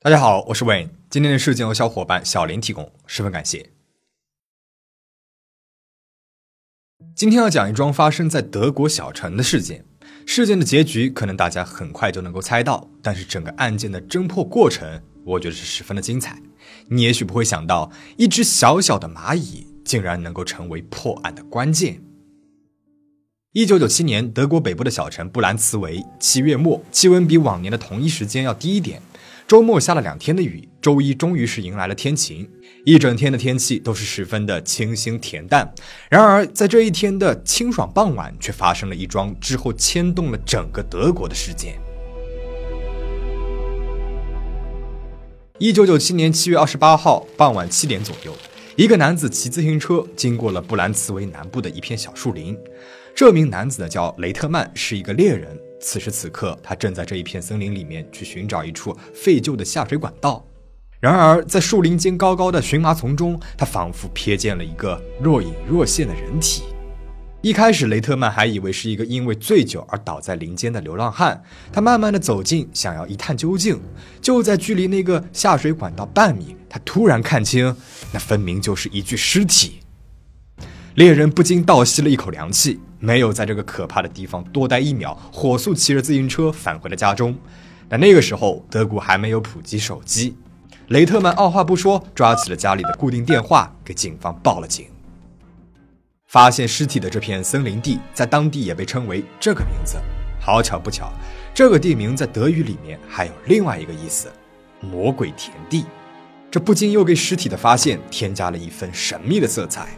大家好，我是 Wayne。今天的事件由小伙伴小林提供，十分感谢。今天要讲一桩发生在德国小城的事件。事件的结局可能大家很快就能够猜到，但是整个案件的侦破过程，我觉得是十分的精彩。你也许不会想到，一只小小的蚂蚁竟然能够成为破案的关键。一九九七年，德国北部的小城布兰茨维，七月末，气温比往年的同一时间要低一点。周末下了两天的雨，周一终于是迎来了天晴，一整天的天气都是十分的清新恬淡。然而，在这一天的清爽傍晚，却发生了一桩之后牵动了整个德国的事件。一九九七年七月二十八号傍晚七点左右，一个男子骑自行车经过了布兰茨维南部的一片小树林。这名男子呢叫雷特曼，是一个猎人。此时此刻，他正在这一片森林里面去寻找一处废旧的下水管道。然而，在树林间高高的荨麻丛中，他仿佛瞥见了一个若隐若现的人体。一开始，雷特曼还以为是一个因为醉酒而倒在林间的流浪汉。他慢慢的走近，想要一探究竟。就在距离那个下水管道半米，他突然看清，那分明就是一具尸体。猎人不禁倒吸了一口凉气。没有在这个可怕的地方多待一秒，火速骑着自行车返回了家中。但那个时候，德国还没有普及手机。雷特曼二话不说，抓起了家里的固定电话，给警方报了警。发现尸体的这片森林地，在当地也被称为这个名字。好巧不巧，这个地名在德语里面还有另外一个意思——魔鬼田地。这不禁又给尸体的发现添加了一份神秘的色彩。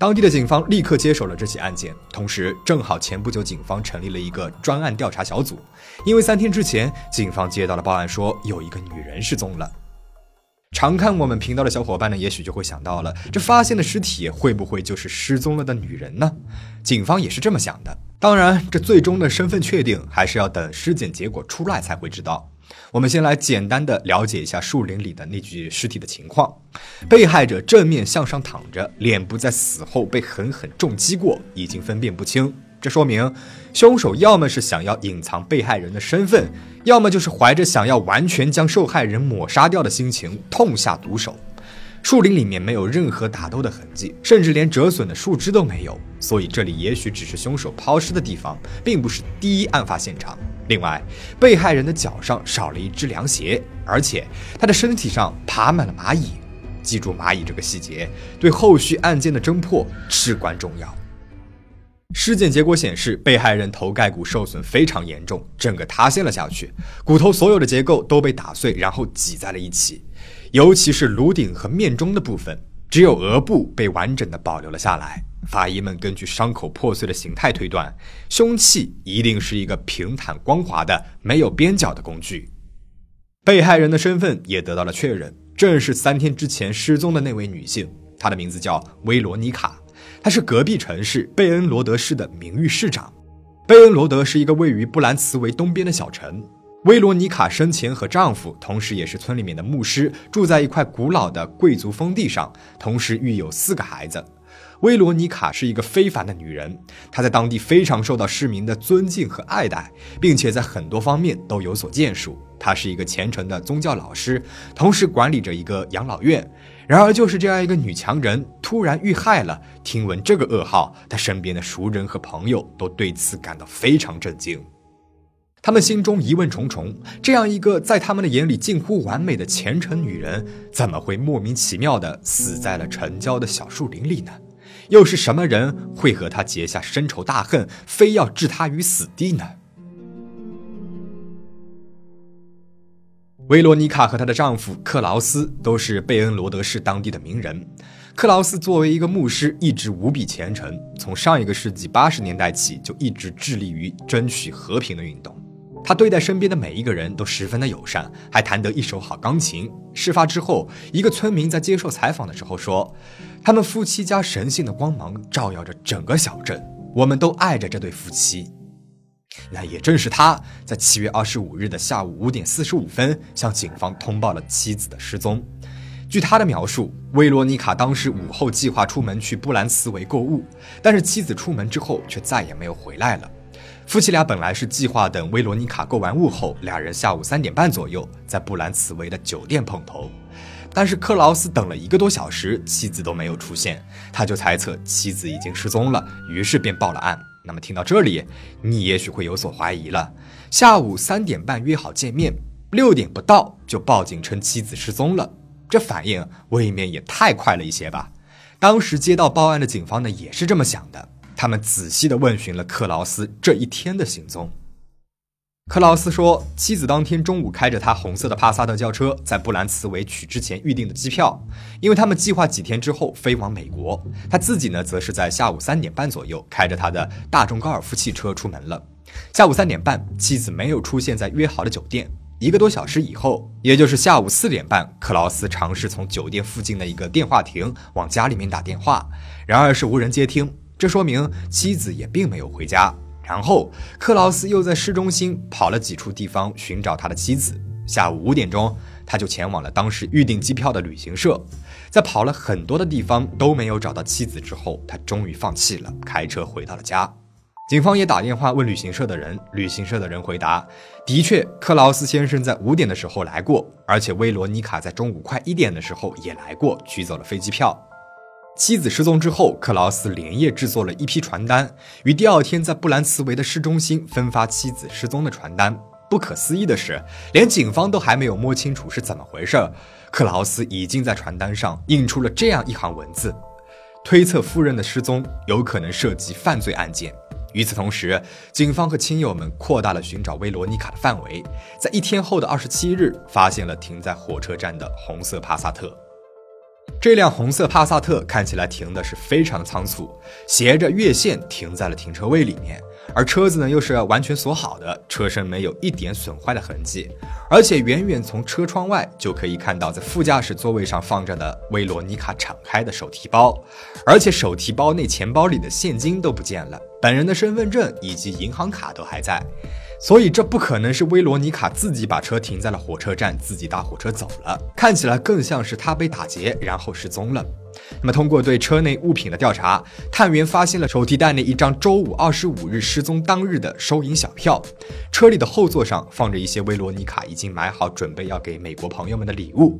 当地的警方立刻接手了这起案件，同时正好前不久警方成立了一个专案调查小组，因为三天之前警方接到了报案，说有一个女人失踪了。常看我们频道的小伙伴呢，也许就会想到了，这发现的尸体会不会就是失踪了的女人呢？警方也是这么想的。当然，这最终的身份确定还是要等尸检结果出来才会知道。我们先来简单的了解一下树林里的那具尸体的情况。被害者正面向上躺着，脸部在死后被狠狠重击过，已经分辨不清。这说明凶手要么是想要隐藏被害人的身份，要么就是怀着想要完全将受害人抹杀掉的心情痛下毒手。树林里面没有任何打斗的痕迹，甚至连折损的树枝都没有，所以这里也许只是凶手抛尸的地方，并不是第一案发现场。另外，被害人的脚上少了一只凉鞋，而且他的身体上爬满了蚂蚁。记住蚂蚁这个细节，对后续案件的侦破至关重要。尸检结果显示，被害人头盖骨受损非常严重，整个塌陷了下去，骨头所有的结构都被打碎，然后挤在了一起。尤其是颅顶和面中的部分，只有额部被完整的保留了下来。法医们根据伤口破碎的形态推断，凶器一定是一个平坦光滑的、没有边角的工具。被害人的身份也得到了确认，正是三天之前失踪的那位女性，她的名字叫薇罗妮卡，她是隔壁城市贝恩罗德市的名誉市长。贝恩罗德是一个位于布兰茨维东边的小城。薇罗妮卡生前和丈夫，同时也是村里面的牧师，住在一块古老的贵族封地上，同时育有四个孩子。薇罗妮卡是一个非凡的女人，她在当地非常受到市民的尊敬和爱戴，并且在很多方面都有所建树。她是一个虔诚的宗教老师，同时管理着一个养老院。然而，就是这样一个女强人突然遇害了。听闻这个噩耗，她身边的熟人和朋友都对此感到非常震惊。他们心中疑问重重：这样一个在他们的眼里近乎完美的虔诚女人，怎么会莫名其妙地死在了城郊的小树林里呢？又是什么人会和她结下深仇大恨，非要置她于死地呢？维罗妮卡和她的丈夫克劳斯都是贝恩罗德市当地的名人。克劳斯作为一个牧师，一直无比虔诚，从上一个世纪八十年代起就一直致力于争取和平的运动。他对待身边的每一个人都十分的友善，还弹得一手好钢琴。事发之后，一个村民在接受采访的时候说：“他们夫妻家神性的光芒照耀着整个小镇，我们都爱着这对夫妻。”那也正是他在七月二十五日的下午五点四十五分向警方通报了妻子的失踪。据他的描述，维罗妮卡当时午后计划出门去布兰茨维购物，但是妻子出门之后却再也没有回来了。夫妻俩本来是计划等威罗妮卡购完物后，俩人下午三点半左右在布兰茨维的酒店碰头。但是克劳斯等了一个多小时，妻子都没有出现，他就猜测妻子已经失踪了，于是便报了案。那么听到这里，你也许会有所怀疑了：下午三点半约好见面，六点不到就报警称妻子失踪了，这反应未免也太快了一些吧？当时接到报案的警方呢，也是这么想的，他们仔细地问询了克劳斯这一天的行踪。克劳斯说，妻子当天中午开着他红色的帕萨特轿车，在布兰茨维取之前预定的机票，因为他们计划几天之后飞往美国。他自己呢，则是在下午三点半左右开着他的大众高尔夫汽车出门了。下午三点半，妻子没有出现在约好的酒店。一个多小时以后，也就是下午四点半，克劳斯尝试从酒店附近的一个电话亭往家里面打电话，然而是无人接听，这说明妻子也并没有回家。然后，克劳斯又在市中心跑了几处地方寻找他的妻子。下午五点钟，他就前往了当时预订机票的旅行社。在跑了很多的地方都没有找到妻子之后，他终于放弃了，开车回到了家。警方也打电话问旅行社的人，旅行社的人回答：的确，克劳斯先生在五点的时候来过，而且威罗妮卡在中午快一点的时候也来过，取走了飞机票。妻子失踪之后，克劳斯连夜制作了一批传单，于第二天在布兰茨维的市中心分发妻子失踪的传单。不可思议的是，连警方都还没有摸清楚是怎么回事，克劳斯已经在传单上印出了这样一行文字：推测夫人的失踪有可能涉及犯罪案件。与此同时，警方和亲友们扩大了寻找威罗妮卡的范围，在一天后的二十七日，发现了停在火车站的红色帕萨特。这辆红色帕萨特看起来停的是非常仓促，斜着越线停在了停车位里面，而车子呢又是完全锁好的，车身没有一点损坏的痕迹，而且远远从车窗外就可以看到在副驾驶座位上放着的威罗妮卡敞开的手提包，而且手提包内钱包里的现金都不见了，本人的身份证以及银行卡都还在。所以这不可能是威罗妮卡自己把车停在了火车站，自己搭火车走了。看起来更像是她被打劫，然后失踪了。那么，通过对车内物品的调查，探员发现了手提袋内一张周五二十五日失踪当日的收银小票，车里的后座上放着一些威罗妮卡已经买好准备要给美国朋友们的礼物。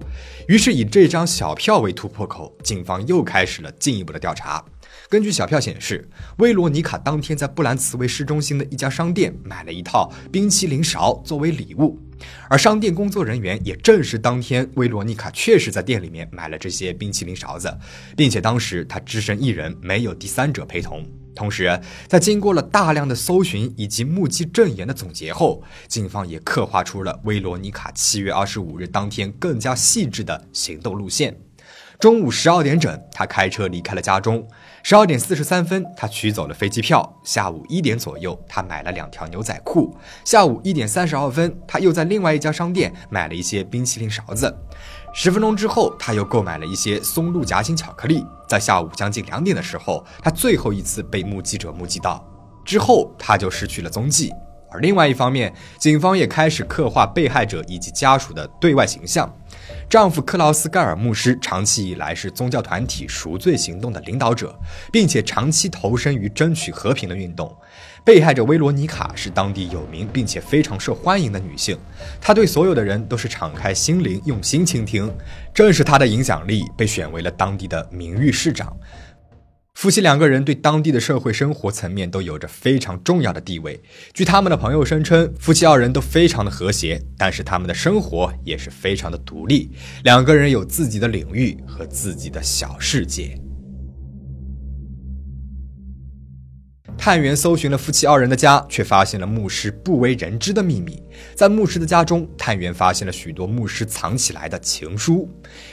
于是，以这张小票为突破口，警方又开始了进一步的调查。根据小票显示，威罗妮卡当天在布兰茨维市中心的一家商店买了一套冰淇淋勺作为礼物，而商店工作人员也证实，当天威罗妮卡确实在店里面买了这些冰淇淋勺子，并且当时她只身一人，没有第三者陪同。同时，在经过了大量的搜寻以及目击证言的总结后，警方也刻画出了威罗妮卡七月二十五日当天更加细致的行动路线。中午十二点整，他开车离开了家中。十二点四十三分，他取走了飞机票。下午一点左右，他买了两条牛仔裤。下午一点三十二分，他又在另外一家商店买了一些冰淇淋勺子。十分钟之后，他又购买了一些松露夹心巧克力。在下午将近两点的时候，他最后一次被目击者目击到，之后他就失去了踪迹。而另外一方面，警方也开始刻画被害者以及家属的对外形象。丈夫克劳斯盖尔牧师长期以来是宗教团体赎罪行动的领导者，并且长期投身于争取和平的运动。被害者威罗妮卡是当地有名并且非常受欢迎的女性，她对所有的人都是敞开心灵、用心倾听。正是她的影响力，被选为了当地的名誉市长。夫妻两个人对当地的社会生活层面都有着非常重要的地位。据他们的朋友声称，夫妻二人都非常的和谐，但是他们的生活也是非常的独立，两个人有自己的领域和自己的小世界。探员搜寻了夫妻二人的家，却发现了牧师不为人知的秘密。在牧师的家中，探员发现了许多牧师藏起来的情书。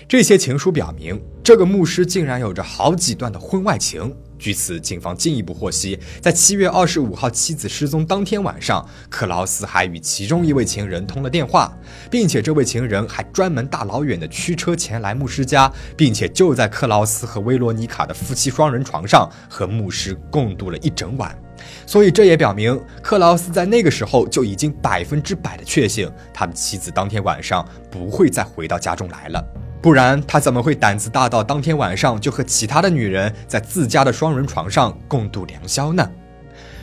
这些情书表明，这个牧师竟然有着好几段的婚外情。据此，警方进一步获悉，在七月二十五号妻子失踪当天晚上，克劳斯还与其中一位情人通了电话，并且这位情人还专门大老远的驱车前来牧师家，并且就在克劳斯和威罗妮卡的夫妻双人床上和牧师共度了一整晚。所以，这也表明克劳斯在那个时候就已经百分之百的确信，他的妻子当天晚上不会再回到家中来了。不然他怎么会胆子大到当天晚上就和其他的女人在自家的双人床上共度良宵呢？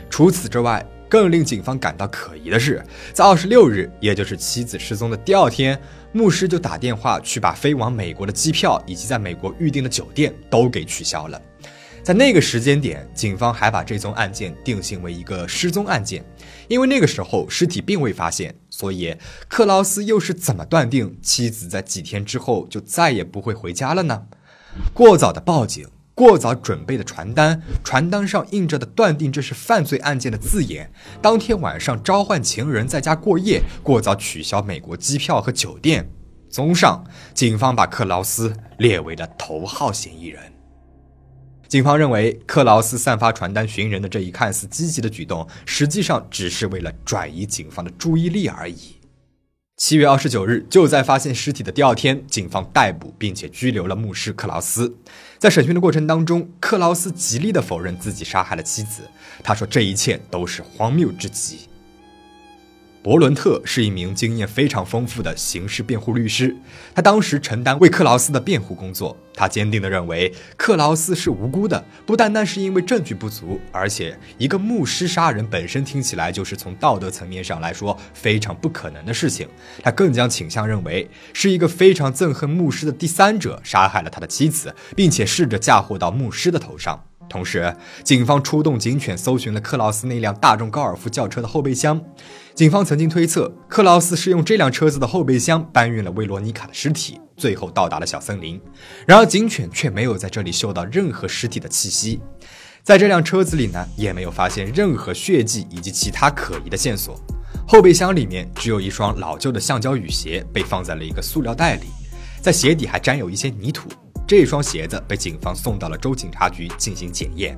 除此之外，更令警方感到可疑的是，在二十六日，也就是妻子失踪的第二天，牧师就打电话去把飞往美国的机票以及在美国预定的酒店都给取消了。在那个时间点，警方还把这宗案件定性为一个失踪案件，因为那个时候尸体并未发现，所以克劳斯又是怎么断定妻子在几天之后就再也不会回家了呢？过早的报警，过早准备的传单，传单上印着的断定这是犯罪案件的字眼，当天晚上召唤情人在家过夜，过早取消美国机票和酒店。综上，警方把克劳斯列为了头号嫌疑人。警方认为，克劳斯散发传单寻人的这一看似积极的举动，实际上只是为了转移警方的注意力而已。七月二十九日，就在发现尸体的第二天，警方逮捕并且拘留了牧师克劳斯。在审讯的过程当中，克劳斯极力的否认自己杀害了妻子，他说这一切都是荒谬至极。伯伦特是一名经验非常丰富的刑事辩护律师，他当时承担为克劳斯的辩护工作。他坚定地认为克劳斯是无辜的，不单单是因为证据不足，而且一个牧师杀人本身听起来就是从道德层面上来说非常不可能的事情。他更将倾向认为是一个非常憎恨牧师的第三者杀害了他的妻子，并且试着嫁祸到牧师的头上。同时，警方出动警犬搜寻了克劳斯那辆大众高尔夫轿车的后备箱。警方曾经推测，克劳斯是用这辆车子的后备箱搬运了维罗妮卡的尸体，最后到达了小森林。然而，警犬却没有在这里嗅到任何尸体的气息。在这辆车子里呢，也没有发现任何血迹以及其他可疑的线索。后备箱里面只有一双老旧的橡胶雨鞋被放在了一个塑料袋里，在鞋底还沾有一些泥土。这双鞋子被警方送到了州警察局进行检验。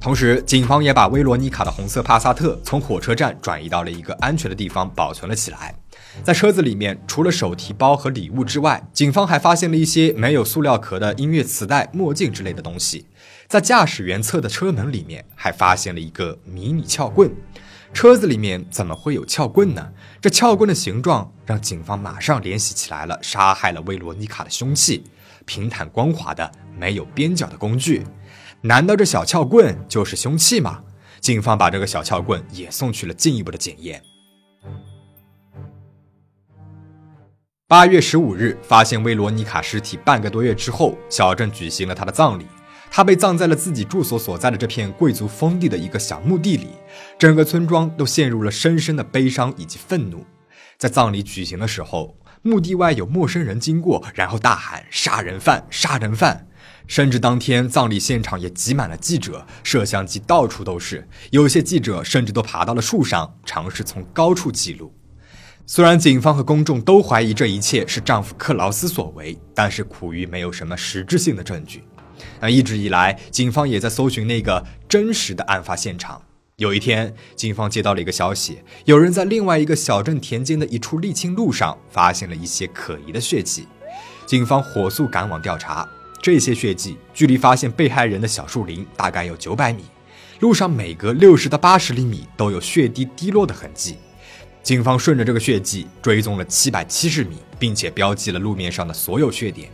同时，警方也把维罗妮卡的红色帕萨特从火车站转移到了一个安全的地方保存了起来。在车子里面，除了手提包和礼物之外，警方还发现了一些没有塑料壳的音乐磁带、墨镜之类的东西。在驾驶员侧的车门里面，还发现了一个迷你撬棍。车子里面怎么会有撬棍呢？这撬棍的形状让警方马上联系起来了杀害了维罗妮卡的凶器——平坦光滑的、没有边角的工具。难道这小撬棍就是凶器吗？警方把这个小撬棍也送去了进一步的检验。八月十五日，发现维罗妮卡尸体半个多月之后，小镇举行了她的葬礼。她被葬在了自己住所所在的这片贵族封地的一个小墓地里。整个村庄都陷入了深深的悲伤以及愤怒。在葬礼举行的时候，墓地外有陌生人经过，然后大喊“杀人犯，杀人犯”。甚至当天葬礼现场也挤满了记者，摄像机到处都是。有些记者甚至都爬到了树上，尝试从高处记录。虽然警方和公众都怀疑这一切是丈夫克劳斯所为，但是苦于没有什么实质性的证据。那一直以来，警方也在搜寻那个真实的案发现场。有一天，警方接到了一个消息，有人在另外一个小镇田间的一处沥青路上发现了一些可疑的血迹。警方火速赶往调查。这些血迹距离发现被害人的小树林大概有九百米，路上每隔六十到八十厘米都有血滴滴落的痕迹。警方顺着这个血迹追踪了七百七十米，并且标记了路面上的所有血点。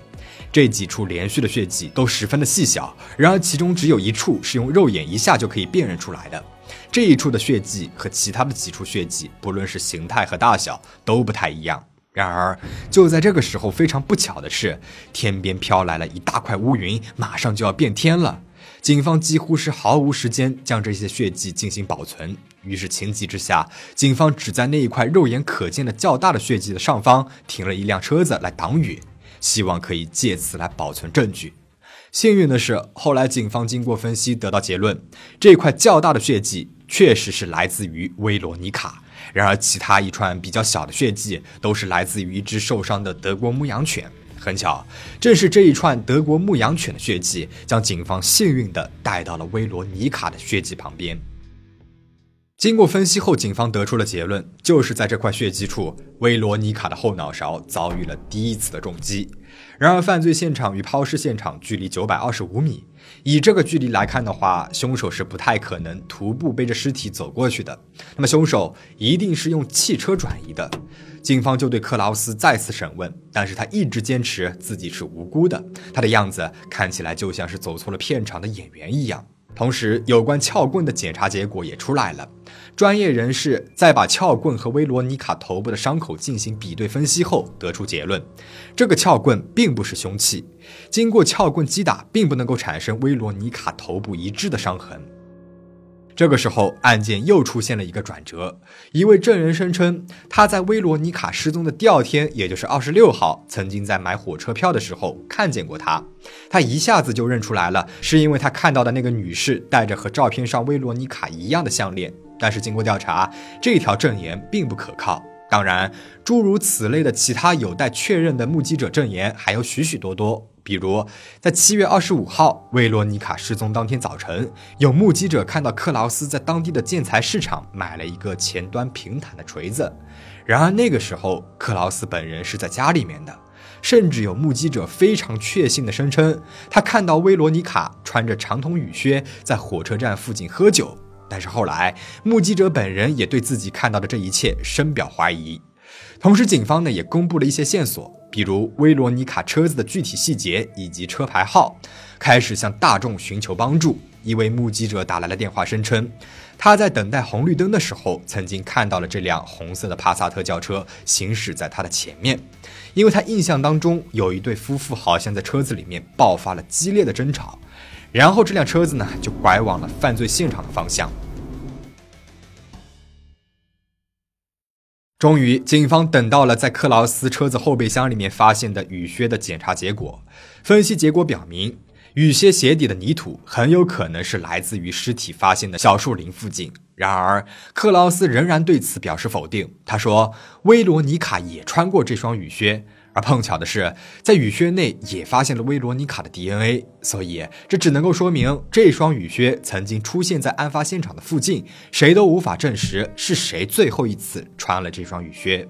这几处连续的血迹都十分的细小，然而其中只有一处是用肉眼一下就可以辨认出来的。这一处的血迹和其他的几处血迹，不论是形态和大小都不太一样。然而，就在这个时候，非常不巧的是，天边飘来了一大块乌云，马上就要变天了。警方几乎是毫无时间将这些血迹进行保存。于是情急之下，警方只在那一块肉眼可见的较大的血迹的上方停了一辆车子来挡雨，希望可以借此来保存证据。幸运的是，后来警方经过分析得到结论，这块较大的血迹确实是来自于威罗妮卡。然而，其他一串比较小的血迹都是来自于一只受伤的德国牧羊犬。很巧，正是这一串德国牧羊犬的血迹，将警方幸运地带到了威罗妮卡的血迹旁边。经过分析后，警方得出了结论，就是在这块血迹处，威罗妮卡的后脑勺遭遇了第一次的重击。然而，犯罪现场与抛尸现场距离九百二十五米，以这个距离来看的话，凶手是不太可能徒步背着尸体走过去的。那么，凶手一定是用汽车转移的。警方就对克劳斯再次审问，但是他一直坚持自己是无辜的。他的样子看起来就像是走错了片场的演员一样。同时，有关撬棍的检查结果也出来了。专业人士在把撬棍和威罗妮卡头部的伤口进行比对分析后，得出结论：这个撬棍并不是凶器，经过撬棍击打，并不能够产生威罗妮卡头部一致的伤痕。这个时候，案件又出现了一个转折。一位证人声称，他在威罗妮卡失踪的第二天，也就是二十六号，曾经在买火车票的时候看见过她。他一下子就认出来了，是因为他看到的那个女士戴着和照片上威罗妮卡一样的项链。但是经过调查，这条证言并不可靠。当然，诸如此类的其他有待确认的目击者证言还有许许多多。比如，在七月二十五号，威罗妮卡失踪当天早晨，有目击者看到克劳斯在当地的建材市场买了一个前端平坦的锤子。然而那个时候，克劳斯本人是在家里面的。甚至有目击者非常确信地声称，他看到威罗妮卡穿着长筒雨靴在火车站附近喝酒。但是后来，目击者本人也对自己看到的这一切深表怀疑。同时，警方呢也公布了一些线索。比如威罗妮卡车子的具体细节以及车牌号，开始向大众寻求帮助。一位目击者打来了电话，声称他在等待红绿灯的时候，曾经看到了这辆红色的帕萨特轿车行驶在他的前面，因为他印象当中有一对夫妇好像在车子里面爆发了激烈的争吵，然后这辆车子呢就拐往了犯罪现场的方向。终于，警方等到了在克劳斯车子后备箱里面发现的雨靴的检查结果。分析结果表明，雨靴鞋底的泥土很有可能是来自于尸体发现的小树林附近。然而，克劳斯仍然对此表示否定。他说：“威罗尼卡也穿过这双雨靴。”而碰巧的是，在雨靴内也发现了威罗妮卡的 DNA，所以这只能够说明这双雨靴曾经出现在案发现场的附近，谁都无法证实是谁最后一次穿了这双雨靴。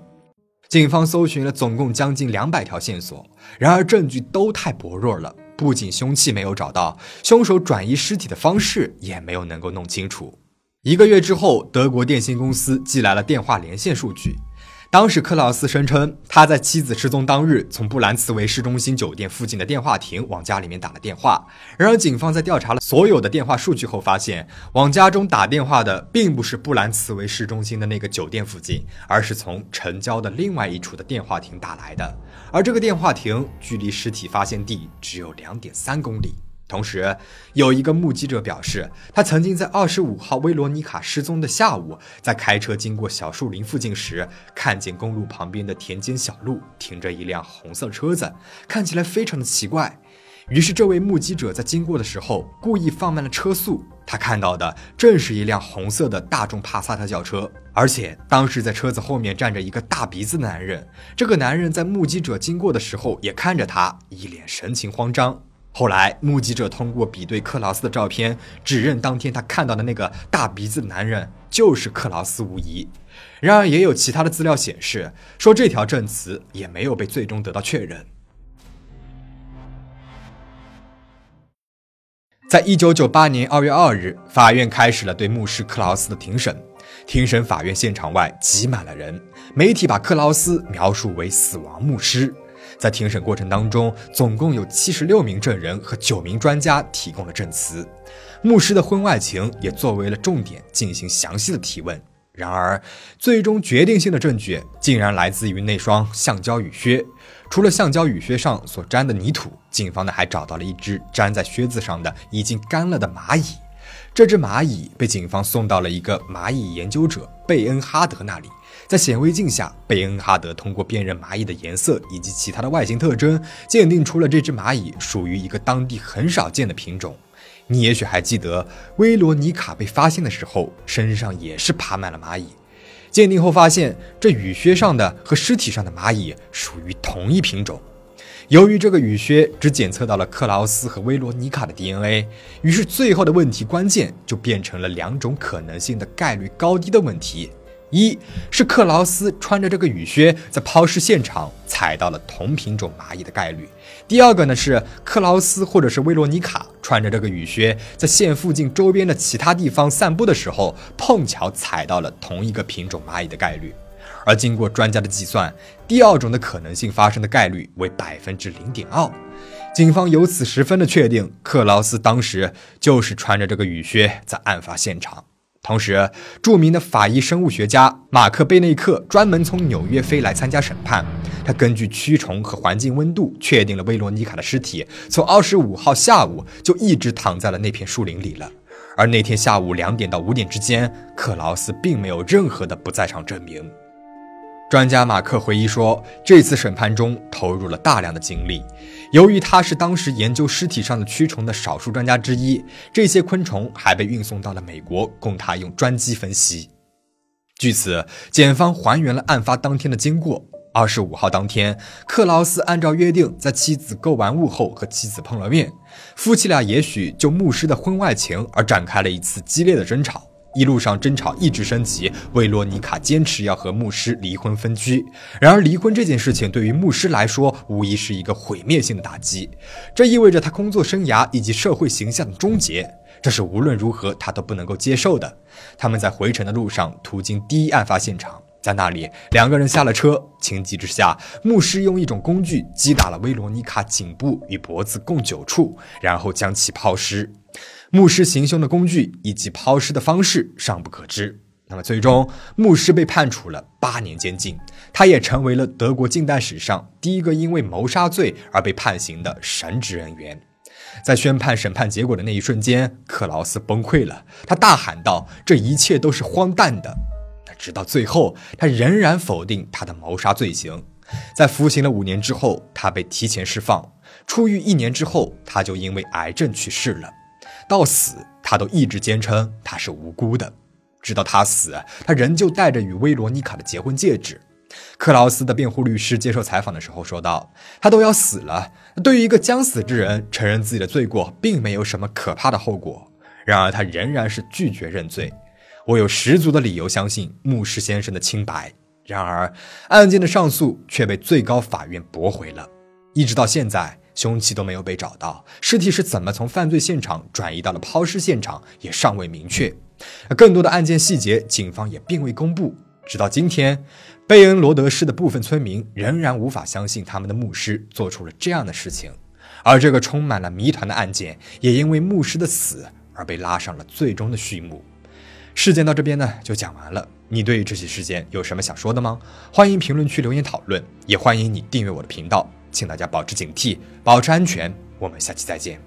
警方搜寻了总共将近两百条线索，然而证据都太薄弱了，不仅凶器没有找到，凶手转移尸体的方式也没有能够弄清楚。一个月之后，德国电信公司寄来了电话连线数据。当时，克劳斯声称他在妻子失踪当日，从布兰茨维市中心酒店附近的电话亭往家里面打了电话。然而，警方在调查了所有的电话数据后，发现往家中打电话的并不是布兰茨维市中心的那个酒店附近，而是从城郊的另外一处的电话亭打来的。而这个电话亭距离尸体发现地只有两点三公里。同时，有一个目击者表示，他曾经在二十五号威罗妮卡失踪的下午，在开车经过小树林附近时，看见公路旁边的田间小路停着一辆红色车子，看起来非常的奇怪。于是，这位目击者在经过的时候故意放慢了车速，他看到的正是一辆红色的大众帕萨特轿车，而且当时在车子后面站着一个大鼻子的男人。这个男人在目击者经过的时候也看着他，一脸神情慌张。后来，目击者通过比对克劳斯的照片，指认当天他看到的那个大鼻子男人就是克劳斯无疑。然而，也有其他的资料显示，说这条证词也没有被最终得到确认。在一九九八年二月二日，法院开始了对牧师克劳斯的庭审。庭审法院现场外挤满了人，媒体把克劳斯描述为死亡牧师。在庭审过程当中，总共有七十六名证人和九名专家提供了证词，牧师的婚外情也作为了重点进行详细的提问。然而，最终决定性的证据竟然来自于那双橡胶雨靴。除了橡胶雨靴上所沾的泥土，警方呢还找到了一只粘在靴子上的已经干了的蚂蚁。这只蚂蚁被警方送到了一个蚂蚁研究者贝恩哈德那里。在显微镜下，贝恩哈德通过辨认蚂蚁的颜色以及其他的外形特征，鉴定出了这只蚂蚁属于一个当地很少见的品种。你也许还记得，威罗妮卡被发现的时候，身上也是爬满了蚂蚁。鉴定后发现，这雨靴上的和尸体上的蚂蚁属于同一品种。由于这个雨靴只检测到了克劳斯和威罗尼卡的 DNA，于是最后的问题关键就变成了两种可能性的概率高低的问题。一是克劳斯穿着这个雨靴在抛尸现场踩到了同品种蚂蚁的概率。第二个呢是克劳斯或者是威罗妮卡穿着这个雨靴在县附近周边的其他地方散步的时候碰巧踩到了同一个品种蚂蚁的概率。而经过专家的计算，第二种的可能性发生的概率为百分之零点二。警方由此十分的确定，克劳斯当时就是穿着这个雨靴在案发现场。同时，著名的法医生物学家马克贝内克专门从纽约飞来参加审判。他根据蛆虫和环境温度，确定了威罗妮卡的尸体从二十五号下午就一直躺在了那片树林里了。而那天下午两点到五点之间，克劳斯并没有任何的不在场证明。专家马克回忆说，这次审判中投入了大量的精力。由于他是当时研究尸体上的蛆虫的少数专家之一，这些昆虫还被运送到了美国，供他用专机分析。据此，检方还原了案发当天的经过。二十五号当天，克劳斯按照约定在妻子购完物后和妻子碰了面，夫妻俩也许就牧师的婚外情而展开了一次激烈的争吵。一路上争吵一直升级，维罗妮卡坚持要和牧师离婚分居。然而，离婚这件事情对于牧师来说，无疑是一个毁灭性的打击。这意味着他工作生涯以及社会形象的终结，这是无论如何他都不能够接受的。他们在回程的路上，途经第一案发现场，在那里，两个人下了车，情急之下，牧师用一种工具击打了维罗妮卡颈部与脖子共九处，然后将其抛尸。牧师行凶的工具以及抛尸的方式尚不可知。那么，最终牧师被判处了八年监禁，他也成为了德国近代史上第一个因为谋杀罪而被判刑的神职人员。在宣判审判结果的那一瞬间，克劳斯崩溃了，他大喊道：“这一切都是荒诞的！”直到最后，他仍然否定他的谋杀罪行。在服刑了五年之后，他被提前释放。出狱一年之后，他就因为癌症去世了。到死，他都一直坚称他是无辜的。直到他死，他仍旧戴着与薇罗妮卡的结婚戒指。克劳斯的辩护律师接受采访的时候说道：“他都要死了，对于一个将死之人承认自己的罪过，并没有什么可怕的后果。然而，他仍然是拒绝认罪。我有十足的理由相信牧师先生的清白。然而，案件的上诉却被最高法院驳回了。一直到现在。”凶器都没有被找到，尸体是怎么从犯罪现场转移到了抛尸现场也尚未明确。更多的案件细节，警方也并未公布。直到今天，贝恩罗德市的部分村民仍然无法相信他们的牧师做出了这样的事情，而这个充满了谜团的案件也因为牧师的死而被拉上了最终的序幕。事件到这边呢就讲完了。你对于这起事件有什么想说的吗？欢迎评论区留言讨论，也欢迎你订阅我的频道。请大家保持警惕保持安全我们下期再见。